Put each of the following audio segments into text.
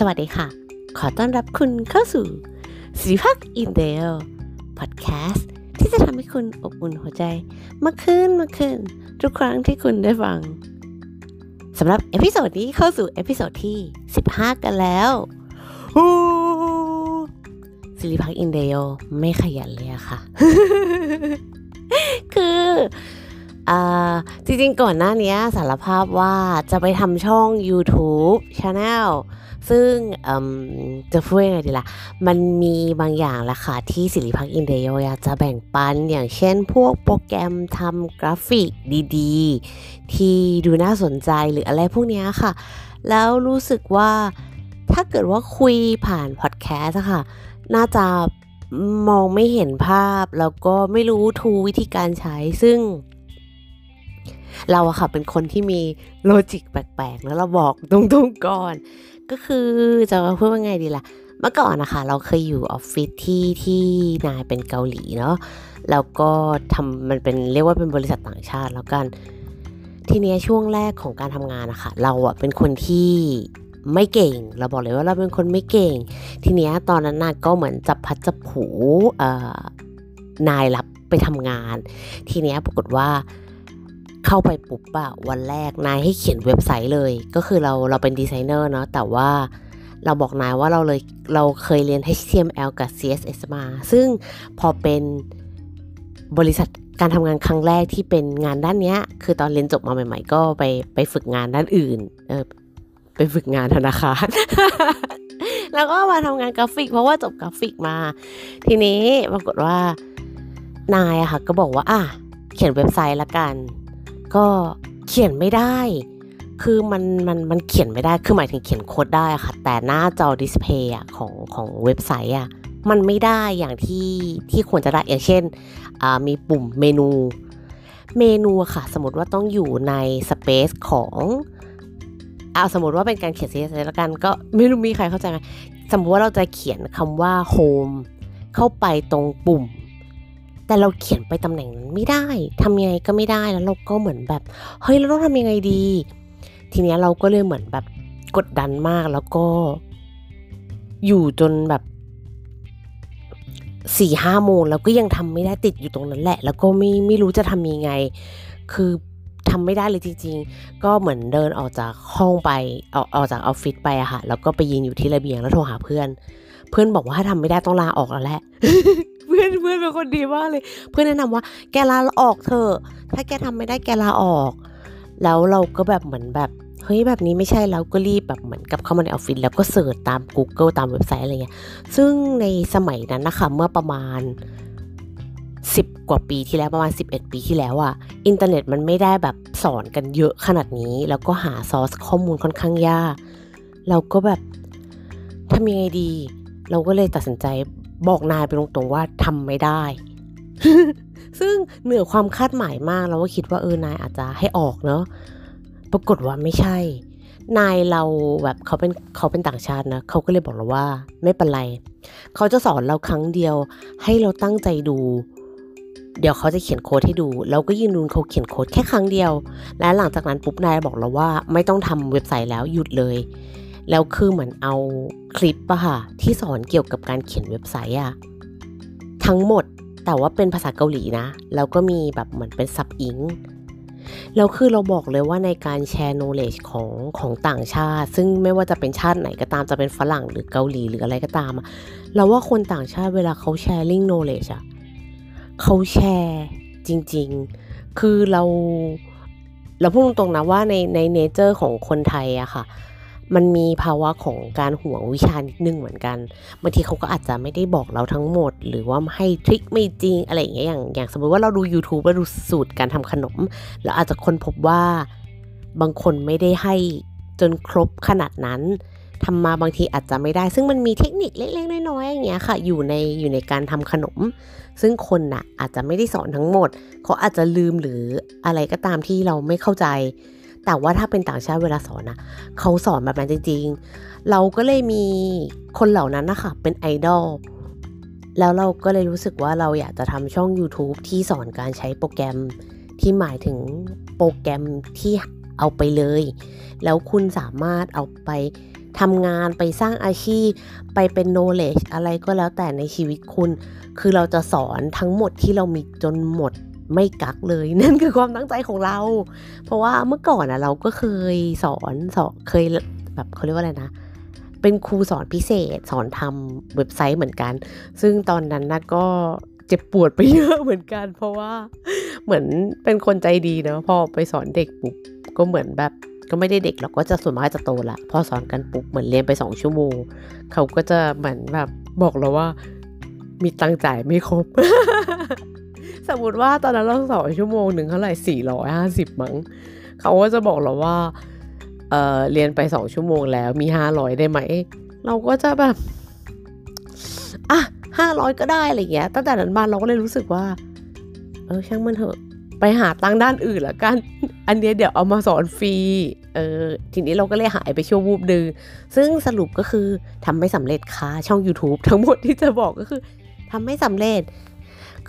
สวัสดีค่ะ ขอต้อนรับคุณเข้าสู่สิริพักอินเดลพอดแคสต์ที่จะทำให้คุณอบอุ่นหัวใจมากขึ้นมากขึ้น ทุกครั้งที่คุณได้ฟังสำหรับ episode นี้เข้าสู่ episode ที่ 15 กันแล้วสิริพักอินเดลไม่ขยันเลยอะค่ะ คือจริงๆก่อนหน้านี้สารภาพว่าจะไปทำช่อง YouTube Channel ซึ่งจะพูดยังไงดีละ่ะ มันมีบางอย่างละค่ะ ที่สิริพักอินเดียอยากจะแบ่งปัน อย่างเช่นพวกโปรแกรมทำกราฟิกดีๆ ที่ดูน่าสนใจหรืออะไรพวกนี้ค่ะ แล้วรู้สึกว่าถ้าเกิดว่าคุยผ่านพอดแคสต์ค่ะ น่าจะมองไม่เห็นภาพ แล้วก็ไม่รู้ทูวิธีการใช้ซึ่งเราอะค่ะเป็นคนที่มีโลจิกแปลกๆ แล้วเราบอกตรงๆก่อน ก็คือจะพูดว่าไงดีล่ะ เมื่อก่อนนะคะ เราเคยอยู่ออฟฟิศที่ที่นายเป็นเกาหลีเนาะแล้วก็ทำมันเป็นเรียกว่าเป็นบริษัทต่างชาติแล้วกัน ทีนี้ช่วงแรกของการทำงานนะคะเราอะเป็นคนที่ไม่เก่ง เราบอกเลยว่าเราเป็นคนไม่เก่ง ทีนี้ตอนนั้นน่ะก็เหมือนจับพัดจับผูนายรับไปทำงาน ทีนี้ปรากฏว่า เข้าไปปุ๊บอะวันแรกนายให้เขียนเว็บไซต์เลย ก็คือเราเราเป็นดีไซเนอร์เนาะแต่ว่าเราบอกนายว่าเราเลยเราเคยเรียน HTML กับ CSS มา ซึ่งพอเป็นบริษัทการทำงานครั้งแรกที่เป็นงานด้านนี้คือตอนเรียนจบมาใหม่ ๆ ก็ไปไปฝึกงานด้านอื่นเออไปฝึกงานธนาคารแล้วก็มาทำงานกราฟิก เพราะว่าจบกราฟิกมา ทีนี้ปรากฏว่านายอะค่ะก็บอกว่าอะเขียนเว็บไซต์ละกัน ก็เขียนไม่ได้ คือมันมันมันเขียนไม่ได้ คือหมายถึงเขียนโค้ดได้ค่ะ แต่หน้าจอ display ของของเว็บไซต์อะ มันไม่ได้อย่างที่ที่ควรจะได้ อย่างเช่น มีปุ่มเมนู เมนูค่ะ สมมติว่าต้องอยู่ใน space ของเอาสมมติว่าเป็นการเขียน CSS แล้วกันก็ไม่รู้มีใครเข้าใจไหมสมมติว่าเราจะเขียนคำว่า home เข้าไปตรงปุ่ม แต่เราเขียนไปตำแหน่งนั้นไม่ได้ทำยังไงก็ไม่ได้แล้วเราก็เหมือนแบบ เฮ้ยเราต้องทำยังไงดี ทีนี้เราก็เลยเหมือนแบบกดดันมากแล้วก็ อยู่จนแบบสี่ห้าโมงแล้วก็ยังทำไม่ได้ติดอยู่ตรงนั้นแหละ แล้วก็ไม่ไม่รู้จะทำยังไง คือทำไม่ได้เลยจริง ๆ ก็เหมือนเดินออกจากห้องไปออกออกจากออฟฟิศไปอะค่ะแล้วก็ไปยืนอยู่ที่ระเบียงแล้วโทรหาเพื่อน เพื่อนบอกว่าถ้าทำไม่ได้ต้องลาออกแล้วแหละ เพื่อนเพื่อนเป็นคนดีมากเลย เพื่อนแนะนำว่า แกลาออกเถอะถ้าแกทำไม่ได้แกลาออก แล้วเราก็แบบเหมือนแบบเฮ้ยแบบนี้ไม่ใช่แล้วก็รีบแบบเหมือนกับเข้ามาในออฟฟิศแล้วก็ search ตาม Google ตามเว็บไซต์อะไรเงี้ยซึ่งในสมัยนั้นนะคะเมื่อประมาณ 10 กว่าปีที่แล้วประมาณ 11 ปีที่แล้วอะ่ะอินเทอร์เน็ตมันไม่ได้แบบสอนกันเยอะขนาดนี้ แล้วก็หาซอสข้อมูลค่อนข้างยากเราก็แบบทำยังไงดี เราก็เลยตัดสินใจ บอกนายไปตรงๆว่าทำไม่ได้ ซึ่งเหนือความคาดหมายมากเราก็คิดว่าเออนายอาจจะให้ออกเนาะปรากฏว่าไม่ใช่ นายเราแบบเขาเป็นเขาเป็นต่างชาตินะเขาก็เลยบอกเราว่า ไม่เป็นไร เขาจะสอนเราครั้งเดียว ให้เราตั้งใจดู เดี๋ยวเขาจะเขียนโค้ดให้ดูเราก็ยืนดูเขาเขียนโค้ดแค่ครั้งเดียว และหลังจากนั้นปุ๊บนายบอกเราว่า ไม่ต้องทำเว็บไซต์แล้วหยุดเลย แล้วคือเหมือนเอา คลิปอะค่ะที่สอนเกี่ยวกับการเขียนเว็บไซต์อะทั้งหมดแต่ว่าเป็นภาษาเกาหลีนะ แล้วก็มีแบบเหมือนเป็นซับอิงแล้วคือเราบอกเลยว่าในการแชร์โนเลจของของต่างชาติ ซึ่งไม่ว่าจะเป็นชาติไหนก็ตามจะเป็นฝรั่งหรือเกาหลีหรืออะไรก็ตามอะเราว่าคนต่างชาติเวลาเขาแชร์ลิงโนเลจอะเขาแชร์จริง ๆ คือเราเราพูดตรงๆนะว่าในในเนเจอร์ของคนไทยอะค่ะ มันมีภาวะของการห่วงวิชานิดนึงเหมือนกันบางทีเขาก็อาจจะไม่ได้บอกเราทั้งหมด หรือว่าให้ทริคไม่จริงอะไรอย่างเงี้ยอย่างอย่างสมมติว่าเราดู YouTube แล้วดูสูตรการทำขนม แล้วอาจจะค้นพบว่าบางคนไม่ได้ให้จนครบขนาดนั้นทำมาบางทีอาจจะไม่ได้ ซึ่งมันมีเทคนิคเล็กๆน้อยๆอย่างเงี้ยค่ะ อยู่ในอยู่ในการทำขนม ซึ่งคนน่ะอาจจะไม่ได้สอนทั้งหมด เขาอาจจะลืมหรืออะไรก็ตามที่เราไม่เข้าใจ แต่ว่าถ้าเป็นต่างชาติเวลาสอนนะเขาสอนแบบนั้นจริง ๆ เราก็เลยมีคนเหล่านั้นนะคะเป็นไอดอลแล้วเราก็เลยรู้สึกว่าเราอยากจะทำช่อง YouTube ที่สอนการใช้โปรแกรมที่หมายถึงโปรแกรมที่เอาไปเลย แล้วคุณสามารถเอาไปทำงานไปสร้างอาชีพ ไปเป็น knowledge อะไรก็แล้วแต่ในชีวิตคุณ คือเราจะสอนทั้งหมดที่เรามีจนหมด ไม่กักเลยนั่นคือความตั้งใจของเรา เพราะว่าเมื่อก่อนอะเราก็เคยสอนสอนเคยแบบเขาเรียกว่าอะไรนะ เป็นครูสอนพิเศษ สอนทำเว็บไซต์เหมือนกัน ซึ่งตอนนั้นนะก็เจ็บปวดไปเยอะเหมือนกัน เพราะว่าเหมือนเป็นคนใจดีเนาะพอไปสอนเด็กปุ๊บก็เหมือนแบบก็ไม่ได้เด็กหรอกก็จะส่วนมากจะโตละพอสอนกันปุ๊บเหมือนเรียนไปสองชั่วโมง เขาก็จะเหมือนแบบบอกเราว่า มีตังจ่ายไม่ครบ สมมติว่าตอนนั้นเราสอนชั่วโมงหนึ่งเท่าไหร่สี่ร้อยห้าสิบมั้งเขาก็จะบอกเราว่าเออเรียนไปสองชั่วโมงแล้วมีห้าร้อยได้ไหม เราก็จะแบบอะห้าร้อยก็ได้อะไรเงี้ยตั้งแต่นั้นมาเราก็เลยรู้สึกว่า เออช่างมันเถอะไปหาตังด้านอื่นละกัน อันนี้เดี๋ยวเอามาสอนฟรี เออ ทีนี้เราก็เลยหายไปชั่ววูบดึง ซึ่งสรุปก็คือทำไม่สำเร็จค่ะ ช่อง YouTube ทั้งหมดที่จะบอกก็คือทำไม่สำเร็จ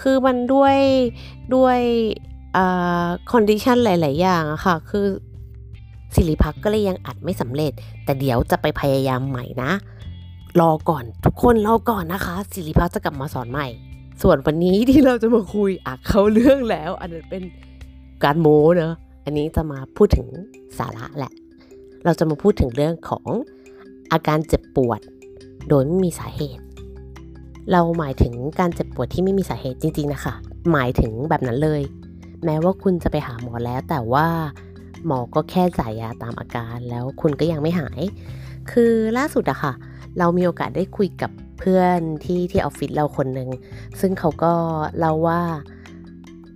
คือมันด้วยด้วยอ่าคอนดิชันหลาย ๆ อย่างอะค่ะ คือสิริพักก็เลยยังอัดไม่สำเร็จ แต่เดี๋ยวจะไปพยายามใหม่นะ รอก่อนทุกคนรอก่อนนะคะ สิริพักจะกลับมาสอนใหม่ ส่วนวันนี้ที่เราจะมาคุยอะเข้าเรื่องแล้ว อันนั้นเป็นการโม้เนอะอันนี้จะมาพูดถึงสาระแหละ เราจะมาพูดถึงเรื่องของอาการเจ็บปวด โดยไม่มีสาเหตุ เราหมายถึงการเจ็บปวดที่ไม่มีสาเหตุจริงๆนะคะ หมายถึงแบบนั้นเลย แม้ว่าคุณจะไปหาหมอแล้ว แต่ว่าหมอก็แค่จ่ายยาตามอาการ แล้วคุณก็ยังไม่หาย คือล่าสุดอะค่ะ เรามีโอกาสได้คุยกับเพื่อนที่ที่ออฟฟิศเราคนหนึ่งซึ่งเขาก็เล่าว่า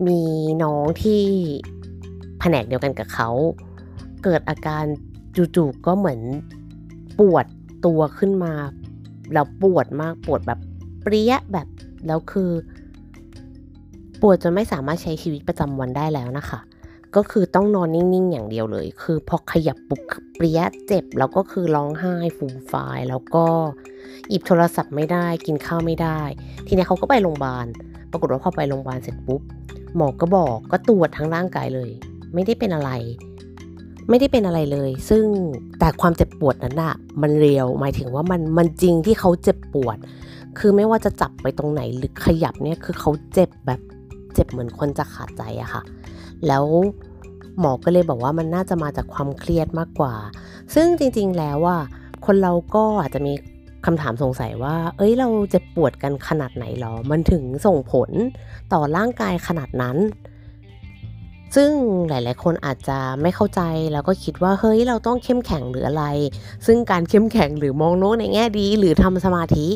มีน้องที่แผนกเดียวกันกับเขา เกิดอาการจู่ๆก็เหมือนปวดตัวขึ้นมา แล้วปวดมากปวดแบบ เปรี้ยแบบแล้วคือปวดจนไม่สามารถใช้ชีวิตประจำวันได้แล้วนะคะ ก็คือต้องนอนนิ่งๆอย่างเดียวเลย คือพอขยับปุ๊บเปรี้ยเจ็บ แล้วก็คือร้องไห้ฟูมฟายแล้วก็หยิบโทรศัพท์ไม่ได้กินข้าวไม่ได้ ทีนี้เขาก็ไปโรงพยาบาล ปรากฏว่าพอไปโรงพยาบาลเสร็จปุ๊บหมอก็บอกก็ตรวจทั้งร่างกายเลย ไม่ได้เป็นอะไร ไม่ได้เป็นอะไรเลย ซึ่งแต่ความเจ็บปวดนั้นอะมันเรียวหมายถึงว่ามันมันจริงที่เขาเจ็บปวด คือไม่ว่าจะจับไปตรงไหนหรือขยับเนี่ยคือเขาเจ็บแบบเจ็บเหมือนคนจะขาดใจอะค่ะ แล้วหมอก็เลยบอกว่ามันน่าจะมาจากความเครียดมากกว่า ซึ่งจริงๆแล้วว่าคนเราก็อาจจะมีคำถามสงสัยว่า เอ้ยเราเจ็บปวดกันขนาดไหนหรอ มันถึงส่งผลต่อร่างกายขนาดนั้น ซึ่งหลาย ๆ คนอาจจะไม่เข้าใจแล้วก็คิดว่าเฮ้ยเราต้องเข้มแข็งหรืออะไร ซึ่งการเข้มแข็งหรือมองโลกในแง่ดี หรือทำสมาธิ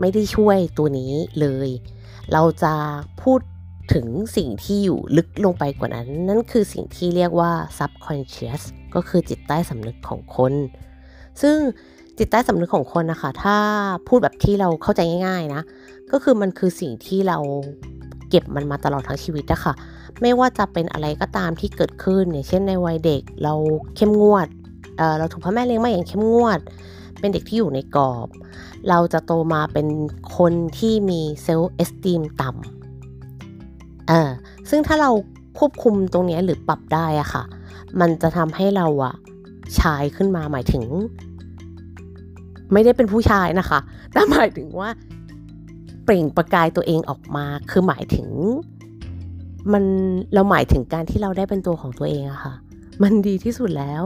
ไม่ได้ช่วยตัวนี้เลย เราจะพูดถึงสิ่งที่อยู่ลึกลงไปกว่านั้น นั่นคือสิ่งที่เรียกว่า subconscious ก็คือจิตใต้สำนึกของคน ซึ่งจิตใต้สำนึกของคนนะคะถ้าพูดแบบที่เราเข้าใจง่ายๆนะก็คือมันคือสิ่งที่เราเก็บมันมาตลอดทั้งชีวิตนะคะไม่ว่าจะเป็นอะไรก็ตามที่เกิดขึ้นอย่างเช่นในวัยเด็ก เราเข้มงวดเเราถูกพ่อแม่เลี้ยงมาอย่างเข้มงวด เป็นเด็กที่อยู่ในกรอบ เราจะโตมาเป็นคนที่มีเซลล์เอสติมต่ำเออซึ่งถ้าเราควบคุมตรงนี้หรือปรับได้อะค่ะ มันจะทำให้เราอะชายขึ้นมาหมายถึง ไม่ได้เป็นผู้ชายนะคะ แต่หมายถึงว่าเปล่งประกายตัวเองออกมา คือหมายถึงมันเราหมายถึงการที่เราได้เป็นตัวของตัวเองอะค่ะ มันดีที่สุดแล้ว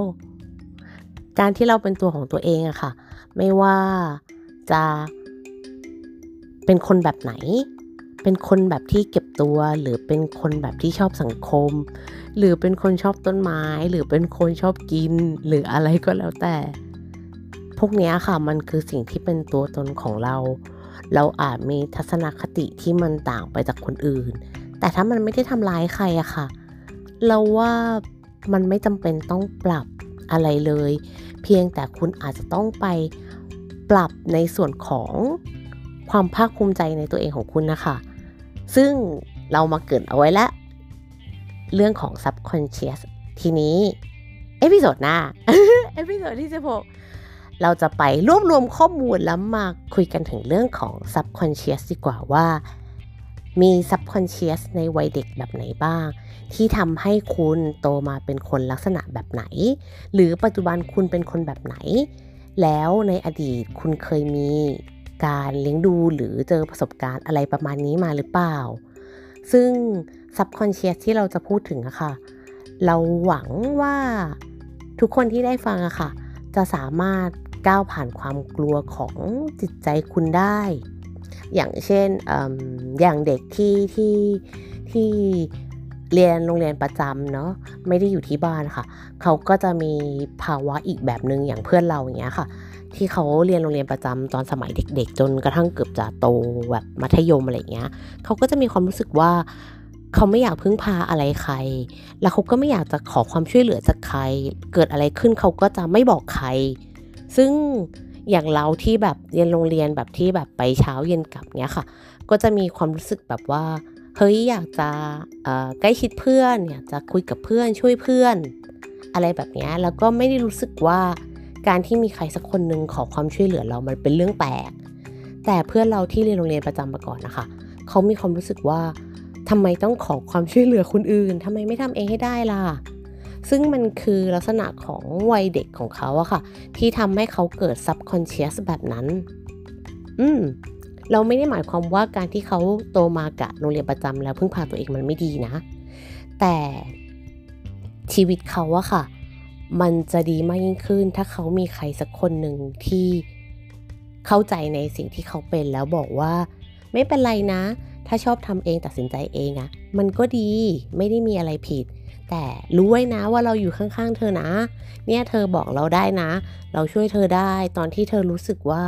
การที่เราเป็นตัวของตัวเองอะค่ะ ไม่ว่าจะเป็นคนแบบไหน เป็นคนแบบที่เก็บตัว หรือเป็นคนแบบที่ชอบสังคม หรือเป็นคนชอบต้นไม้ หรือเป็นคนชอบกิน หรืออะไรก็แล้วแต่ พวกนี้ค่ะ มันคือสิ่งที่เป็นตัวตนของเรา เราอาจมีทัศนคติที่มันต่างไปจากคนอื่น แต่ถ้ามันไม่ได้ทำร้ายใครอะค่ะ เราว่ามันไม่จำเป็นต้องปรับ อะไรเลย เพียงแต่คุณอาจจะต้องไปปรับในส่วนของความภาคภูมิใจในตัวเองของคุณนะคะ ซึ่งเรามาเกริ่นเอาไว้แล้ว เรื่องของ subconscious ทีนี้ episode หน้า episode ที่16เราจะไปรวบรวมข้อมูลแล้วมาคุยกันถึงเรื่องของ subconscious ดีกว่าว่า มี subconscious ในวัยเด็กแบบไหนบ้าง ที่ทำให้คุณโตมาเป็นคนลักษณะแบบไหน หรือปัจจุบันคุณเป็นคนแบบไหน แล้วในอดีตคุณเคยมีการเลี้ยงดูหรือเจอประสบการณ์อะไรประมาณนี้มาหรือเปล่า ซึ่ง subconscious ที่เราจะพูดถึงอะค่ะ เราหวังว่าทุกคนที่ได้ฟังอะค่ะ จะสามารถก้าวผ่านความกลัวของจิตใจคุณได้ อย่างเช่นออย่างเด็กที่ที่ที่เรียนโรงเรียนประจำเนาะไม่ได้อยู่ที่บ้านค่ะ เขาก็จะมีภาวะอีกแบบหนึ่งอย่างเพื่อนเราอย่างเงี้ยค่ะ ที่เขาเรียนโรงเรียนประจำตอนสมัยเด็ก ๆ จนกระทั่งเกือบจะโตแบบมัธยมอะไรเงี้ยเขาก็จะมีความรู้สึกว่าเขาไม่อยากพึ่งพาอะไรใคร แล้วเขาก็ไม่อยากจะขอความช่วยเหลือจากใคร เกิดอะไรขึ้นเขาก็จะไม่บอกใคร ซึ่ง อย่างเราที่แบบเรียนโรงเรียนแบบที่แบบไปเช้าเย็นกลับเนี้ยค่ะ ก็จะมีความรู้สึกแบบว่าเฮ้ยอยากจะใกล้ชิดเพื่อนอยากจะคุยกับเพื่อนช่วยเพื่อน อะไรแบบนี้แล้วก็ไม่ได้รู้สึกว่าการที่มีใครสักคนหนึ่งขอความช่วยเหลือเรามันเป็นเรื่องแปลกแต่เพื่อนเราที่เรียนโรงเรียนประจำมาก่อนนะคะเขามีความรู้สึกว่าทำไมต้องขอความช่วยเหลือคนอื่นทำไมไม่ทำเองให้ได้ล่ะ ซึ่งมันคือลักษณะของวัยเด็กของเขาอะค่ะ ที่ทำให้เขาเกิด subconscious แบบนั้น อืมเราไม่ได้หมายความว่าการที่เขาโตมากะโรงเรียนประจำแล้วพึ่งพาตัวเองมันไม่ดีนะ แต่ชีวิตเขาอะค่ะ มันจะดีมากยิ่งขึ้น ถ้าเขามีใครสักคนหนึ่งที่เข้าใจในสิ่งที่เขาเป็นแล้วบอกว่า ไม่เป็นไรนะ ถ้าชอบทำเองตัดสินใจเองอะมันก็ดีไม่ได้มีอะไรผิด แต่รู้ไว้นะว่าเราอยู่ข้างๆ เธอนะ เนี่ยเธอบอกเราได้นะ เราช่วยเธอได้ตอนที่เธอรู้สึกว่า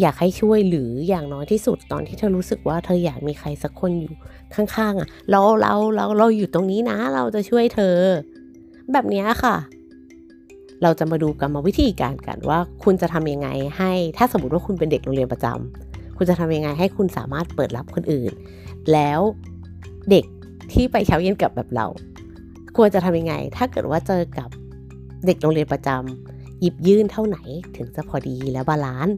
อยากให้ช่วยหรืออย่างน้อยที่สุด ตอนที่เธอรู้สึกว่าเธออยากมีใครสักคนอยู่ข้างๆอะเราเราเราเราอยู่ตรงนี้นะ เราจะช่วยเธอ แบบนี้ค่ะ เราจะมาดูกรรมวิธีการกันว่า คุณจะทำยังไงให้ ถ้าสมมติว่าคุณเป็นเด็กโรงเรียนประจำคุณจะทำยังไงให้คุณสามารถเปิดรับคนอื่น แล้วเด็ก ที่ไปเช้าเย็นกลับแบบเรา ควรจะทำยังไง ถ้าเกิดว่าเจอกับเด็กโรงเรียนประจำหยิบยื่นเท่าไหนถึงจะพอดีและ balance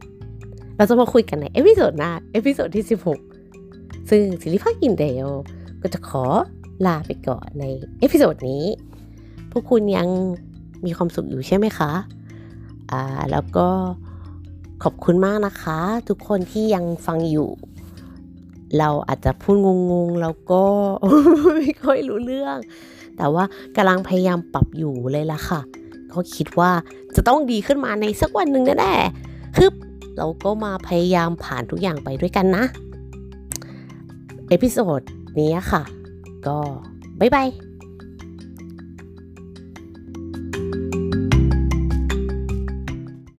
เราจะมาคุยกันใน episode หน้า episode ที่ 16 ซึ่งสิริภากินเดลก็จะขอลาไปก่อนใน episode นี้ พวกคุณยังมีความสุขอยู่ใช่ไหมคะ อ่า แล้วก็ขอบคุณมากนะคะ ทุกคนที่ยังฟังอยู่ เราอาจจะพูดงงๆ แล้วก็ไม่ค่อยรู้เรื่อง แต่ว่ากำลังพยายามปรับอยู่เลยล่ะค่ะ ก็คิดว่าจะต้องดีขึ้นมาในสักวันหนึ่งแน่ๆคือเราก็มาพยายามผ่านทุกอย่างไปด้วยกันนะ episode นี้ค่ะ ก็บ๊ายบาย